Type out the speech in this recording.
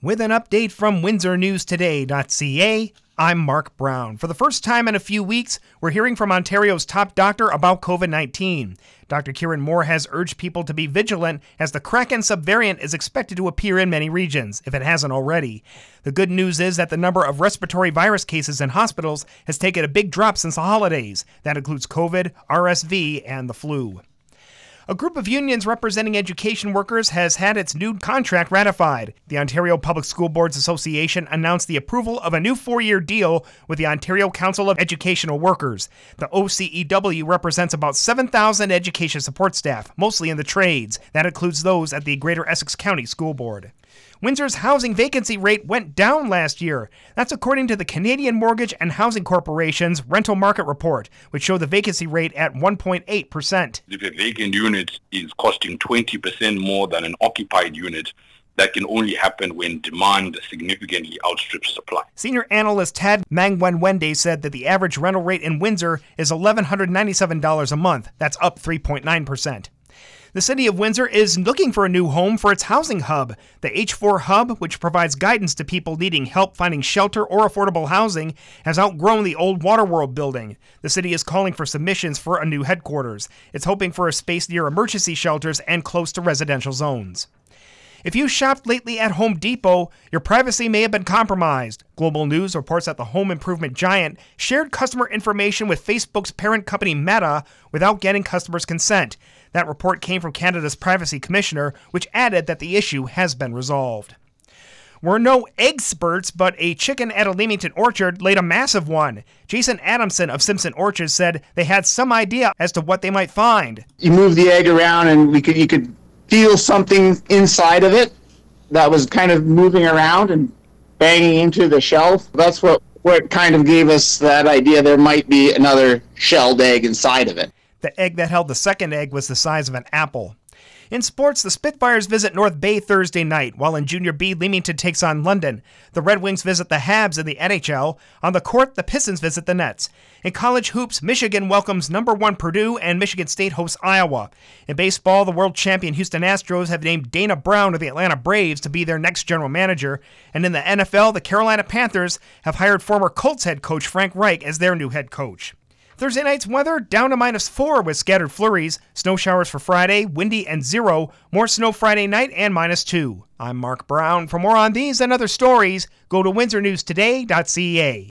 With an update from WindsorNewsToday.ca, I'm Mark Brown. For the first time in a few weeks, we're hearing from Ontario's top doctor about COVID 19. Dr. Kieran Moore has urged people to be vigilant as the Kraken subvariant is expected to appear in many regions, if it hasn't already. The good news is that the number of respiratory virus cases in hospitals has taken a big drop since the holidays. That includes COVID, RSV, and the flu. A group of unions representing education workers has had its new contract ratified. The Ontario Public School Boards Association announced the approval of a new four year deal with the Ontario Council of Educational Workers. The OCEW represents about 7,000 education support staff, mostly in the trades. That includes those at the Greater Essex County School Board. Windsor's housing vacancy rate went down last year. That's according to the Canadian Mortgage and Housing Corporation's rental market report, which showed the vacancy rate at 1.8%. If a vacant unit is costing 20% more than an occupied unit, that can only happen when demand significantly outstrips supply. Senior analyst Tad Mangwengwende said that the average rental rate in Windsor is $1,197 a month. That's up 3.9%. The City of Windsor is looking for a new home for its housing hub. The H4 Hub, which provides guidance to people needing help finding shelter or affordable housing, has outgrown the old Waterworld building. The city is calling for submissions for a new headquarters. It's hoping for a space near emergency shelters and close to residential zones. If you shopped lately at Home Depot, your privacy may have been compromised. Global News reports that the home improvement giant shared customer information with Facebook's parent company Meta without getting customers' consent. That report came from Canada's Privacy Commissioner, which added that the issue has been resolved. We're no experts, but a chicken at a Leamington orchard laid a massive one. Jason Adamson of Simpson Orchards said they had some idea as to what they might find. You move the egg around, and we could you could feel something inside of it that was kind of moving around and banging into the shelf. That's what what kind of gave us that idea there might be another shelled egg inside of it. The egg that held the second egg was the size of an apple. In sports, the Spitfires visit North Bay Thursday night, while in Junior B, Leamington takes on London. The Red Wings visit the Habs in the NHL. On the court, the Pistons visit the Nets. In college hoops, Michigan welcomes number one Purdue, and Michigan State hosts Iowa. In baseball, the world champion Houston Astros have named Dana Brown of the Atlanta Braves to be their next general manager. And in the NFL, the Carolina Panthers have hired former Colts head coach Frank Reich as their new head coach. Thursday night's weather down to minus four with scattered flurries. Snow showers for Friday, windy and zero. More snow Friday night and minus two. I'm Mark Brown. For more on these and other stories, go to windsornewstoday.ca.